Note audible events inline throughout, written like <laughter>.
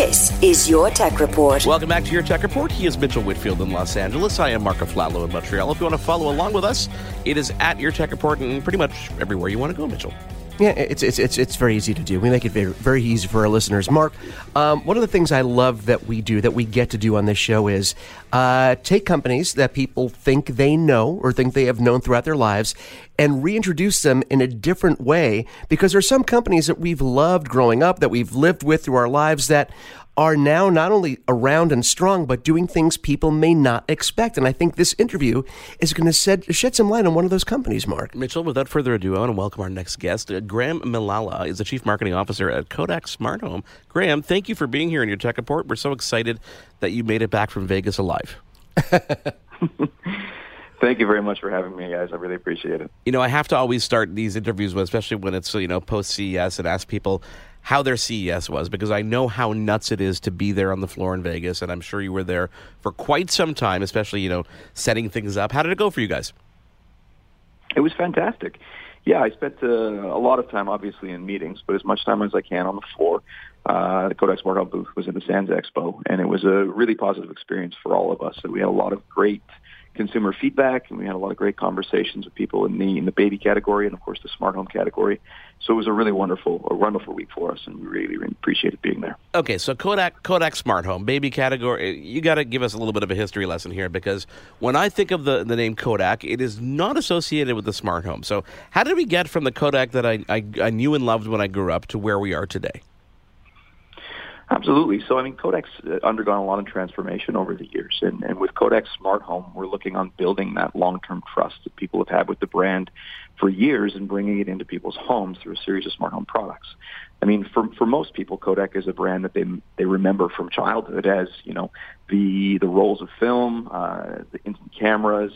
This is Your Tech Report. Welcome back to Your Tech Report. He is Mitchell Whitfield in Los Angeles. I am Marco Flatlow in Montreal. If you want to follow along with us, it is at Your Tech Report and pretty much everywhere you want to go, Mitchell. Yeah, it's, it's, it's, it's very easy to do. We make it very, very easy for our listeners. Mark, um, one of the things I love that we do, that we get to do on this show is uh, take companies that people think they know or think they have known throughout their lives and reintroduce them in a different way because there are some companies that we've loved growing up, that we've lived with through our lives that are now not only around and strong, but doing things people may not expect. And I think this interview is going to shed some light on one of those companies, Mark. Mitchell, without further ado, I want to welcome our next guest. Uh, Graem Millala is the Chief Marketing Officer at Kodak Smart Home. Graem, thank you for being here in your tech report. We're so excited that you made it back from Vegas alive. <laughs> Thank you very much for having me, guys. I really appreciate it. You know, I have to always start these interviews with, especially when it's, you know, post CES and ask people how their CES was because I know how nuts it is to be there on the floor in Vegas, and I'm sure you were there for quite some time, especially you know setting things up. How did it go for you guys? It was fantastic. Yeah, I spent uh, a lot of time, obviously, in meetings, but as much time as I can on the floor. Uh, the Smart Home booth was in the Sands Expo, and it was a really positive experience for all of us. So we had a lot of great consumer feedback, and we had a lot of great conversations with people in the in the baby category and of course the smart home category. So it was a really wonderful a wonderful week for us, and we really, really appreciated being there. Okay, so Kodak Kodak Smart Home baby category. You got to give us a little bit of a history lesson here because when I think of the the name Kodak, it is not associated with the smart home. So how did we get from the Kodak that I, I, I knew and loved when I grew up to where we are today? Absolutely. So, I mean, Kodak's uh, undergone a lot of transformation over the years. And, and with Kodak Smart Home, we're looking on building that long-term trust that people have had with the brand for years and bringing it into people's homes through a series of smart home products. I mean, for, for most people, Kodak is a brand that they, they remember from childhood as, you know, the, the rolls of film, uh, the instant cameras,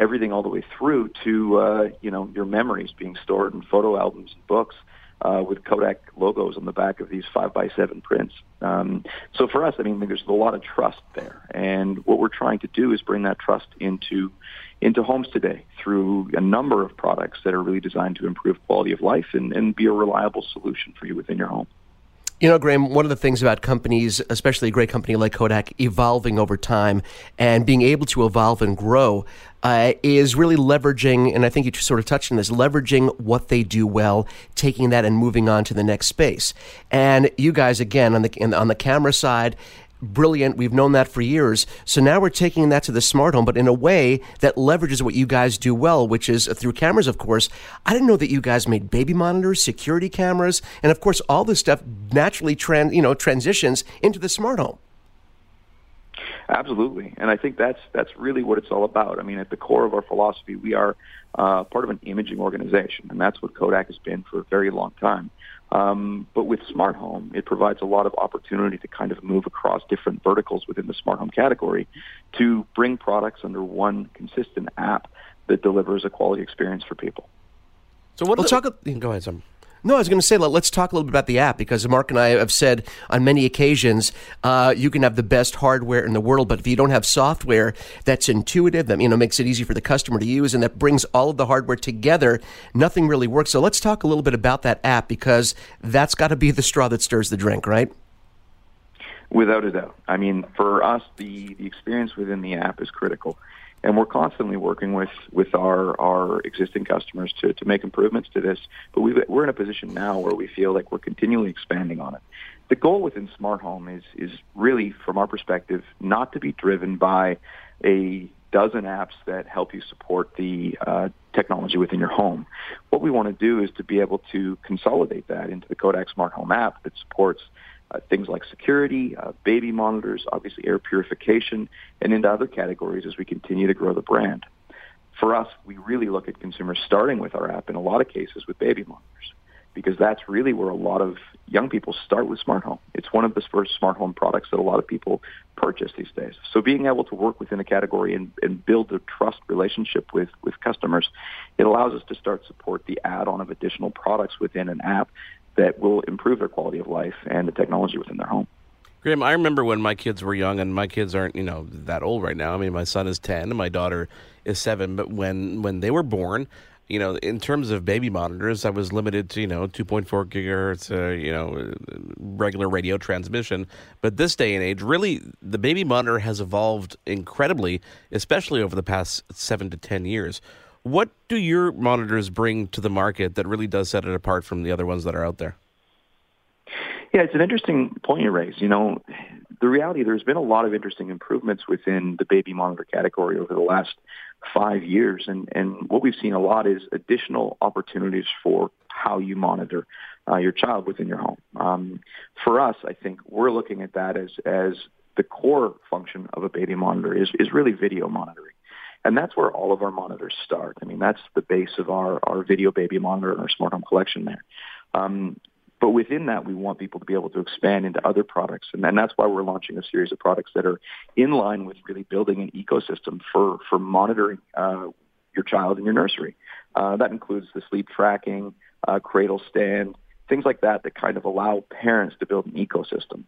everything all the way through to, uh, you know, your memories being stored in photo albums and books uh, with Kodak logos on the back of these five by seven prints. Um, so for us, I mean, there's a lot of trust there, and what we're trying to do is bring that trust into into homes today through a number of products that are really designed to improve quality of life and, and be a reliable solution for you within your home. You know, Graem, one of the things about companies, especially a great company like Kodak, evolving over time and being able to evolve and grow uh, is really leveraging, and I think you sort of touched on this, leveraging what they do well, taking that and moving on to the next space. And you guys, again, on the on the camera side, brilliant. We've known that for years. So now we're taking that to the smart home, but in a way that leverages what you guys do well, which is through cameras, of course. I didn't know that you guys made baby monitors, security cameras, and of course, all this stuff naturally trans, you know, transitions into the smart home. Absolutely, and I think that's that's really what it's all about. I mean, at the core of our philosophy, we are uh, part of an imaging organization, and that's what Kodak has been for a very long time. Um, but with smart home, it provides a lot of opportunity to kind of move across different verticals within the smart home category to bring products under one consistent app that delivers a quality experience for people. So what? Let's talk. Go ahead, Sam. No, I was going to say, let's talk a little bit about the app because Mark and I have said on many occasions, uh, you can have the best hardware in the world, but if you don't have software that's intuitive, that you know makes it easy for the customer to use, and that brings all of the hardware together, nothing really works. So let's talk a little bit about that app because that's got to be the straw that stirs the drink, right? Without a doubt. I mean, for us, the the experience within the app is critical and we're constantly working with with our our existing customers to to make improvements to this. But we we're in a position now where we feel like we're continually expanding on it. The goal within smart home is is really, from our perspective, not to be driven by a dozen apps that help you support the uh, technology within your home. What we want to do is to be able to consolidate that into the Kodak Smart Home app that supports uh, things like security, uh, baby monitors, obviously air purification, and into other categories as we continue to grow the brand. For us, we really look at consumers starting with our app in a lot of cases with baby monitors because that's really where a lot of young people start with smart home. It's one of the first smart home products that a lot of people purchase these days. So being able to work within a category and, and build a trust relationship with, with customers, it allows us to start support the add-on of additional products within an app that will improve their quality of life and the technology within their home. Graem, I remember when my kids were young, and my kids aren't, you know, that old right now. I mean, my son is ten, and my daughter is seven. But when when they were born, you know, in terms of baby monitors, I was limited to you know 2.4 gigahertz, uh, you know, regular radio transmission. But this day and age, really, the baby monitor has evolved incredibly, especially over the past seven to ten years. What do your monitors bring to the market that really does set it apart from the other ones that are out there? Yeah, it's an interesting point you raise. You know, the reality there's been a lot of interesting improvements within the baby monitor category over the last five years, and and what we've seen a lot is additional opportunities for how you monitor uh, your child within your home. Um, for us, I think we're looking at that as as the core function of a baby monitor is is really video monitoring. And that's where all of our monitors start. I mean, that's the base of our, our video baby monitor and our smart home collection there. Um, but within that, we want people to be able to expand into other products. And, and that's why we're launching a series of products that are in line with really building an ecosystem for, for monitoring uh, your child in your nursery. Uh, that includes the sleep tracking, uh, cradle stand, things like that that kind of allow parents to build an ecosystem.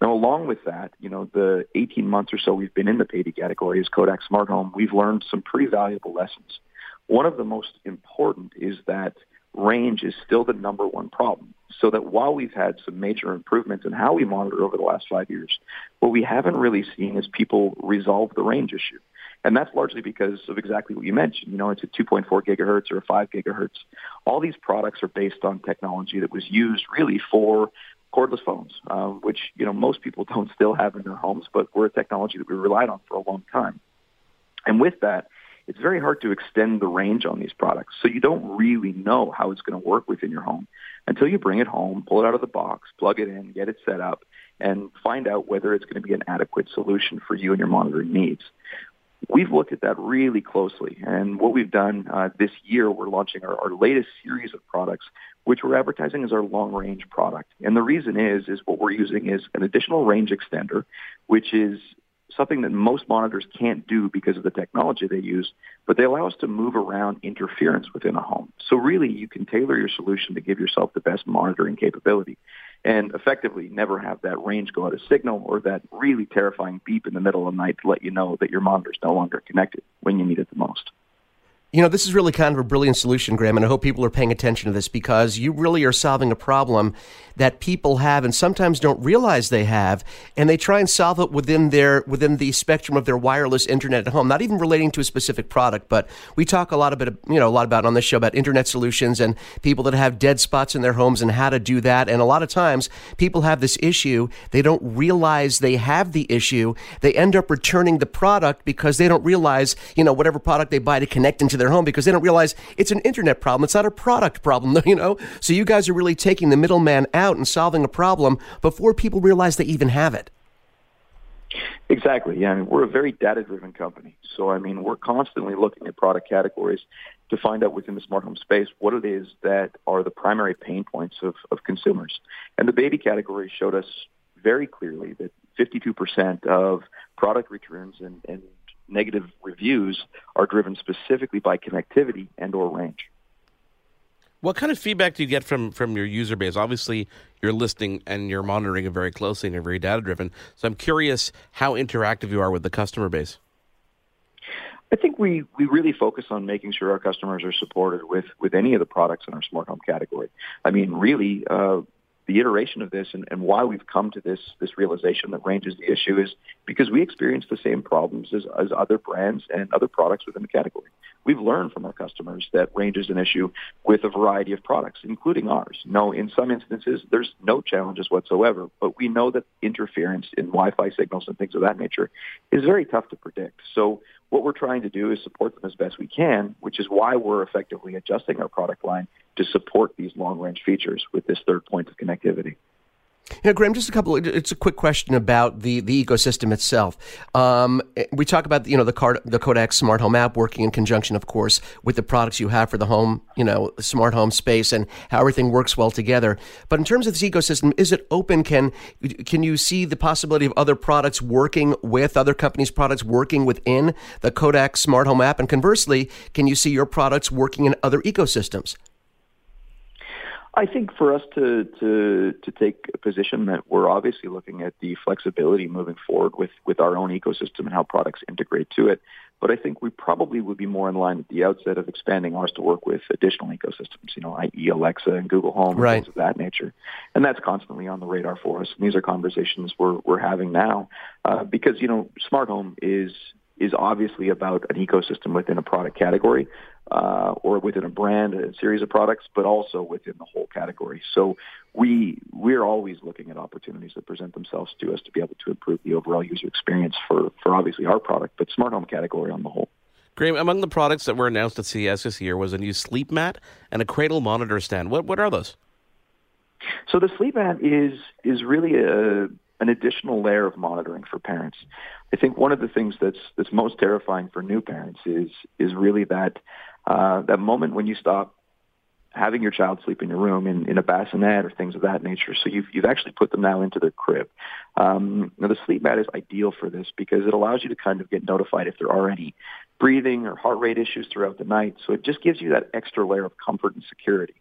Now, along with that, you know, the 18 months or so we've been in the baby category as Kodak Smart Home, we've learned some pretty valuable lessons. One of the most important is that range is still the number one problem. So that while we've had some major improvements in how we monitor over the last five years, what we haven't really seen is people resolve the range issue. And that's largely because of exactly what you mentioned. You know, it's a 2.4 gigahertz or a 5 gigahertz. All these products are based on technology that was used really for cordless phones, um, which you know most people <laughs> don't still have in their homes, but were a technology that we relied on for a long time. And with that, it's very hard to extend the range on these products. So you don't really know how it's going to work within your home until you bring it home, pull it out of the box, plug it in, get it set up, and find out whether it's going to be an adequate solution for you and your monitoring needs. We've looked at that really closely, and what we've done uh, this year, we're launching our, our latest series of products, which we're advertising as our long-range product. And the reason is, is what we're using is an additional range extender, which is something that most monitors can't do because of the technology they use, but they allow us to move around interference within a home. So really, you can tailor your solution to give yourself the best monitoring capability and effectively never have that range go out of signal or that really terrifying beep in the middle of the night to let you know that your monitor is no longer connected when you need it the most. You know, this is really kind of a brilliant solution, Graem, and I hope people are paying attention to this because you really are solving a problem that people have and sometimes don't realize they have, and they try and solve it within their within the spectrum of their wireless internet at home. Not even relating to a specific product, but we talk a lot about you know a lot about on this show about internet solutions and people that have dead spots in their homes and how to do that. And a lot of times, people have this issue. They don't realize they have the issue. They end up returning the product because they don't realize you know whatever product they buy to connect into their their home because they don't realize it's an internet problem. It's not a product problem, <laughs> you know? So you guys are really taking the middleman out and solving a problem before people realize they even have it. Exactly. Yeah, I mean, we're a very data-driven company. So, I mean, we're constantly looking at product categories to find out within the smart home space what it is that are the primary pain points of, of consumers. And the baby category showed us very clearly that 52% of product returns and, and negative reviews are driven specifically by connectivity and or range. What kind of feedback do you get from from your user base? Obviously, you're listening and you're monitoring it very closely and you're very data driven. So I'm curious how interactive you are with the customer base. I think we, we really focus on making sure our customers are supported with, with any of the products in our smart home category. I mean, really, uh, the iteration of this and, and why we've come to this this realization that range is the issue is because we experience the same problems as, as other brands and other products within the category. We've learned from our customers that range is an issue with a variety of products, including ours. No, in some instances, there's no challenges whatsoever, but we know that interference in Wi-Fi signals and things of that nature is very tough to predict. So what we're trying to do is support them as best we can, which is why we're effectively adjusting our product line to support these long range features with this third point of connectivity. Know, Graem, just a couple. It's a quick question about the, the ecosystem itself. Um, we talk about you know the card, the Kodak Smart Home app working in conjunction, of course, with the products you have for the home, you know, smart home space, and how everything works well together. But in terms of this ecosystem, is it open? Can can you see the possibility of other products working with other companies' products working within the Kodak Smart Home app? And conversely, can you see your products working in other ecosystems? I think for us to to to take a position that we're obviously looking at the flexibility moving forward with with our own ecosystem and how products integrate to it. But I think we probably would be more in line at the outset of expanding ours to work with additional ecosystems, you know, i.e. Alexa and Google Home right. and things of that nature. And that's constantly on the radar for us. And these are conversations we're we're having now uh, because you know, smart home is is obviously about an ecosystem within a product category uh, or within a brand, a series of products, but also within the whole category. So we we're always looking at opportunities that present themselves to us to be able to improve the overall user experience for for obviously our product, but smart home category on the whole. Graem, among the products that were announced at CES this year was a new sleep mat and a cradle monitor stand. What what are those? So the sleep mat is is really a an additional layer of monitoring for parents. I think one of the things that's that's most terrifying for new parents is is really that uh, that moment when you stop having your child sleep in your room in, in a bassinet or things of that nature. So you've, you've actually put them now into their crib. Um, now the sleep mat is ideal for this because it allows you to kind of get notified if there are any breathing or heart rate issues throughout the night. So it just gives you that extra layer of comfort and security.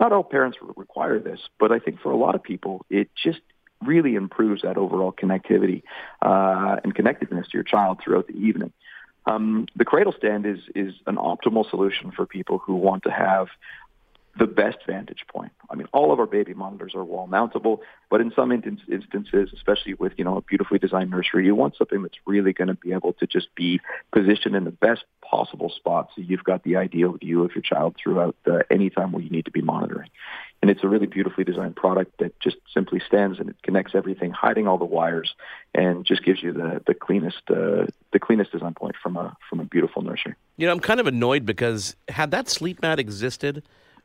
Not all parents require this, but I think for a lot of people, it just really improves that overall connectivity uh, and connectedness to your child throughout the evening. Um, the cradle stand is is an optimal solution for people who want to have the best vantage point. I mean, all of our baby monitors are wall mountable, but in some instances, especially with you know a beautifully designed nursery, you want something that's really going to be able to just be positioned in the best possible spot, so you've got the ideal view of your child throughout uh, any time where you need to be monitoring. And it's a really beautifully designed product that just simply stands and it connects everything, hiding all the wires, and just gives you the the cleanest uh, the cleanest design point from a from a beautiful nursery. You know, I'm kind of annoyed because had that sleep mat existed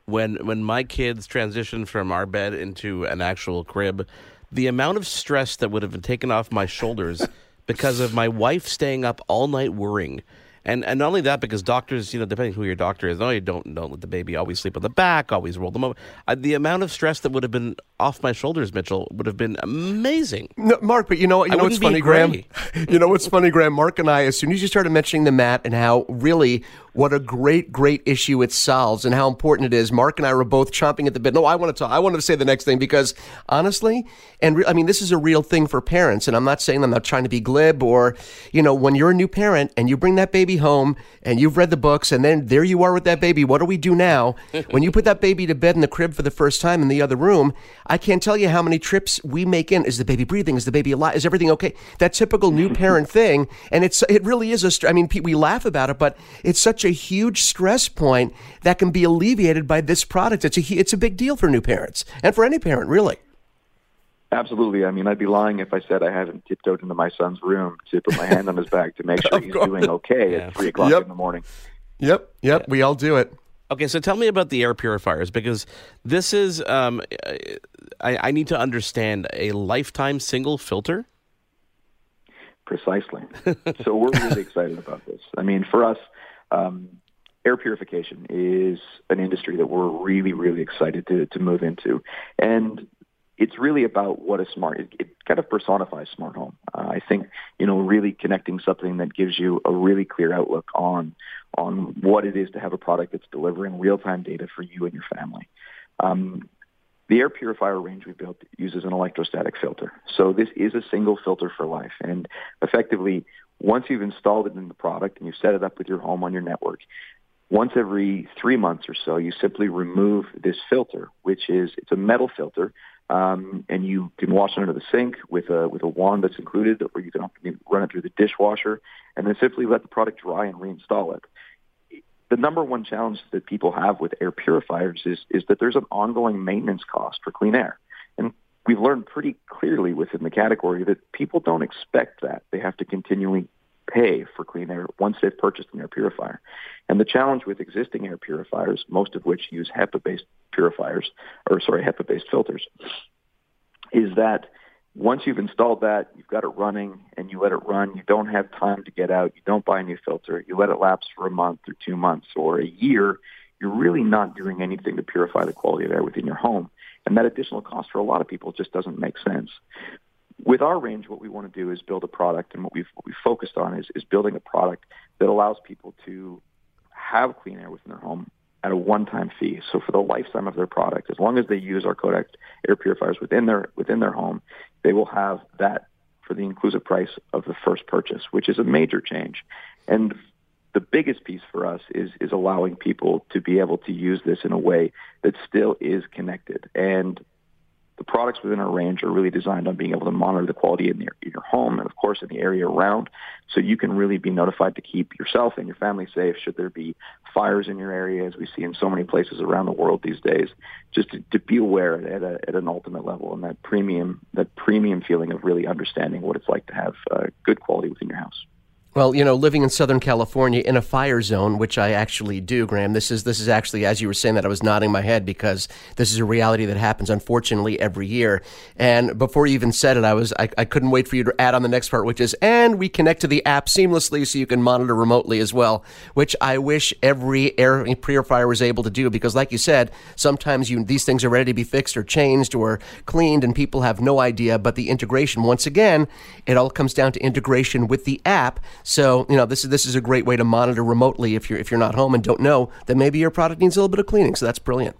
when when my kids transitioned from our bed into an actual crib, the amount of stress that would have been taken off my shoulders because of my wife staying up all night worrying and and not only that, because doctors, you know, depending who your doctor is, no, you don't don't let the baby always sleep on the back, always roll them over. Uh, the amount of stress that would have been off my shoulders, Mitchell, would have been amazing. No, Mark, but you know, you know what's funny, Graem? <laughs> you know what's funny, Graem? Mark and I, as soon as you started mentioning the mat and how really what a great, great issue it solves and how important it is. Mark and I were both chomping at the bit. No, I want to talk. I wanted to say the next thing because honestly, and re- I mean, this is a real thing for parents. And I'm not saying I'm not trying to be glib or, you know, when you're a new parent and you bring that baby home and you've read the books and then there you are with that baby. What do we do now? <laughs> when you put that baby to bed in the crib for the first time in the other room, I can't tell you how many trips we make in. Is the baby breathing? Is the baby alive? Is everything okay? That typical new <laughs> parent thing. And it's, it really is a, I mean, we laugh about it, but it's such a huge stress point that can be alleviated by this product. It's a it's a big deal for new parents and for any parent, really. Absolutely. I mean, I'd be lying if I said I haven't tiptoed into my son's room to put my hand on his back to make <laughs> sure he's course. doing okay yeah. at three o'clock yep. in the morning. Yep, yep. Yeah. We all do it. Okay, so tell me about the air purifiers because this is um, I, I need to understand a lifetime single filter. Precisely. so we're really <laughs> excited about this. I mean, for us, um, air purification is an industry that we're really, really excited to, to move into. And it's really about what a smart, it, it kind of personifies smart home. Uh, I think, you know, really connecting something that gives you a really clear outlook on, on what it is to have a product that's delivering real-time data for you and your family. Um, the air purifier range we built uses an electrostatic filter. So this is a single filter for life. And effectively, once you've installed it in the product and you've set it up with your home on your network, once every three months or so, you simply remove this filter, which is it's a metal filter, um, and you can wash it under the sink with a with a wand that's included, or you can run it through the dishwasher, and then simply let the product dry and reinstall it. The number one challenge that people have with air purifiers is is that there's an ongoing maintenance cost for clean air, and we've learned pretty clearly within the category that people don't expect that. They have to continually pay for clean air once they've purchased an air purifier. And the challenge with existing air purifiers, most of which use HEPA-based purifiers, or sorry, HEPA-based filters, is that once you've installed that, you've got it running, and you let it run. You don't have time to get out. You don't buy a new filter. You let it lapse for a month or two months or a year. You're really not doing anything to purify the quality of air within your home. And that additional cost for a lot of people just doesn't make sense. With our range, what we want to do is build a product, and what we've, what we've focused on is, is building a product that allows people to have clean air within their home at a one-time fee. So for the lifetime of their product, as long as they use our Kodak air purifiers within their within their home, they will have that for the inclusive price of the first purchase, which is a major change. And the biggest piece for us is is allowing people to be able to use this in a way that still is connected. And the products within our range are really designed on being able to monitor the quality in your, in your home and, of course, in the area around, so you can really be notified to keep yourself and your family safe should there be fires in your area, as we see in so many places around the world these days. Just to, to be aware at, a, at an ultimate level and that premium, that premium feeling of really understanding what it's like to have uh, good quality within your house. Well, you know, living in Southern California in a fire zone, which I actually do, Graem. This is this is actually, as you were saying that, I was nodding my head because this is a reality that happens, unfortunately, every year. And before you even said it, I was I, I couldn't wait for you to add on the next part, which is, and we connect to the app seamlessly, so you can monitor remotely as well. Which I wish every air purifier was able to do, because, like you said, sometimes you these things are ready to be fixed or changed or cleaned, and people have no idea. But the integration, once again, it all comes down to integration with the app so, you know, this is this is a great way to monitor remotely if you're if you're not home and don't know that maybe your product needs a little bit of cleaning. So that's brilliant.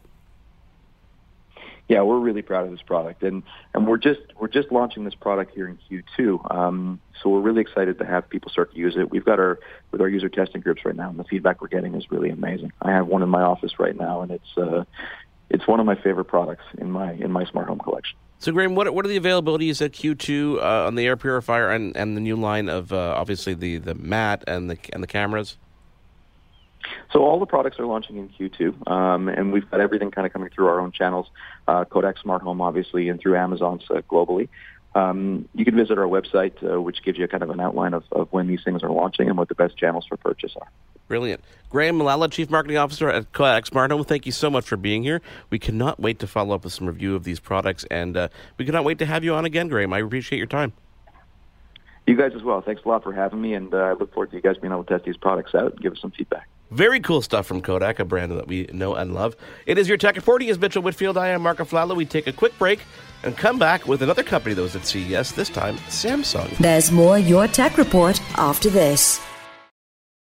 Yeah, we're really proud of this product, and and we're just we're just launching this product here in Q2. Um, so we're really excited to have people start to use it. We've got our with our user testing groups right now, and the feedback we're getting is really amazing. I have one in my office right now, and it's uh, it's one of my favorite products in my in my smart home collection. So, Graem, what what are the availabilities at Q2 uh, on the air purifier and, and the new line of uh, obviously the, the mat and the and the cameras? So all the products are launching in Q2, um, and we've got everything kind of coming through our own channels, uh, Kodak Smart Home, obviously, and through Amazon uh, globally. Um, you can visit our website, uh, which gives you kind of an outline of, of when these things are launching and what the best channels for purchase are. Brilliant. Graem Millala, Chief Marketing Officer at Smart Home, thank you so much for being here. We cannot wait to follow up with some review of these products, and uh, we cannot wait to have you on again, Graem. I appreciate your time. You guys as well. Thanks a lot for having me, and uh, I look forward to you guys being able to test these products out and give us some feedback. Very cool stuff from Kodak, a brand that we know and love. It is your Tech Report. He is Mitchell Whitfield. I am Marco Flalo. We take a quick break and come back with another company those that was at CES, this time Samsung. There's more Your Tech Report after this.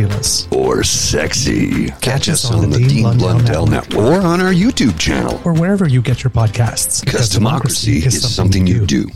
fabulous or sexy. Catch, Catch us, us on, on, the Dean, Dean Blundell, Blundell Network. Network or on our YouTube channel or wherever you get your podcasts. Because, because democracy, democracy, is, something, something you do. do.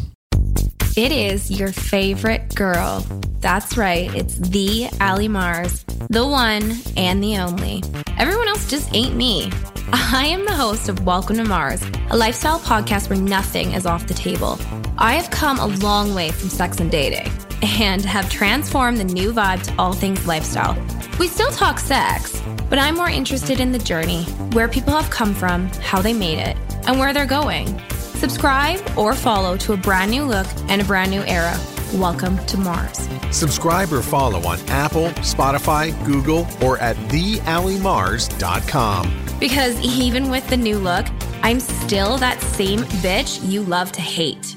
It is your favorite girl. That's right, it's the Ali Mars, the one and the only. Everyone else just ain't me. I am the host of Welcome to Mars, a lifestyle podcast where nothing is off the table. I have come a long way from sex and dating and have transformed the new vibe to all things lifestyle. We still talk sex, but I'm more interested in the journey, where people have come from, how they made it, and where they're going. Subscribe or follow to a brand new look and a brand new era. Welcome to Mars. Subscribe or follow on Apple, Spotify, Google, or at thealimars.com. Because even with the new look, I'm still that same bitch you love to hate.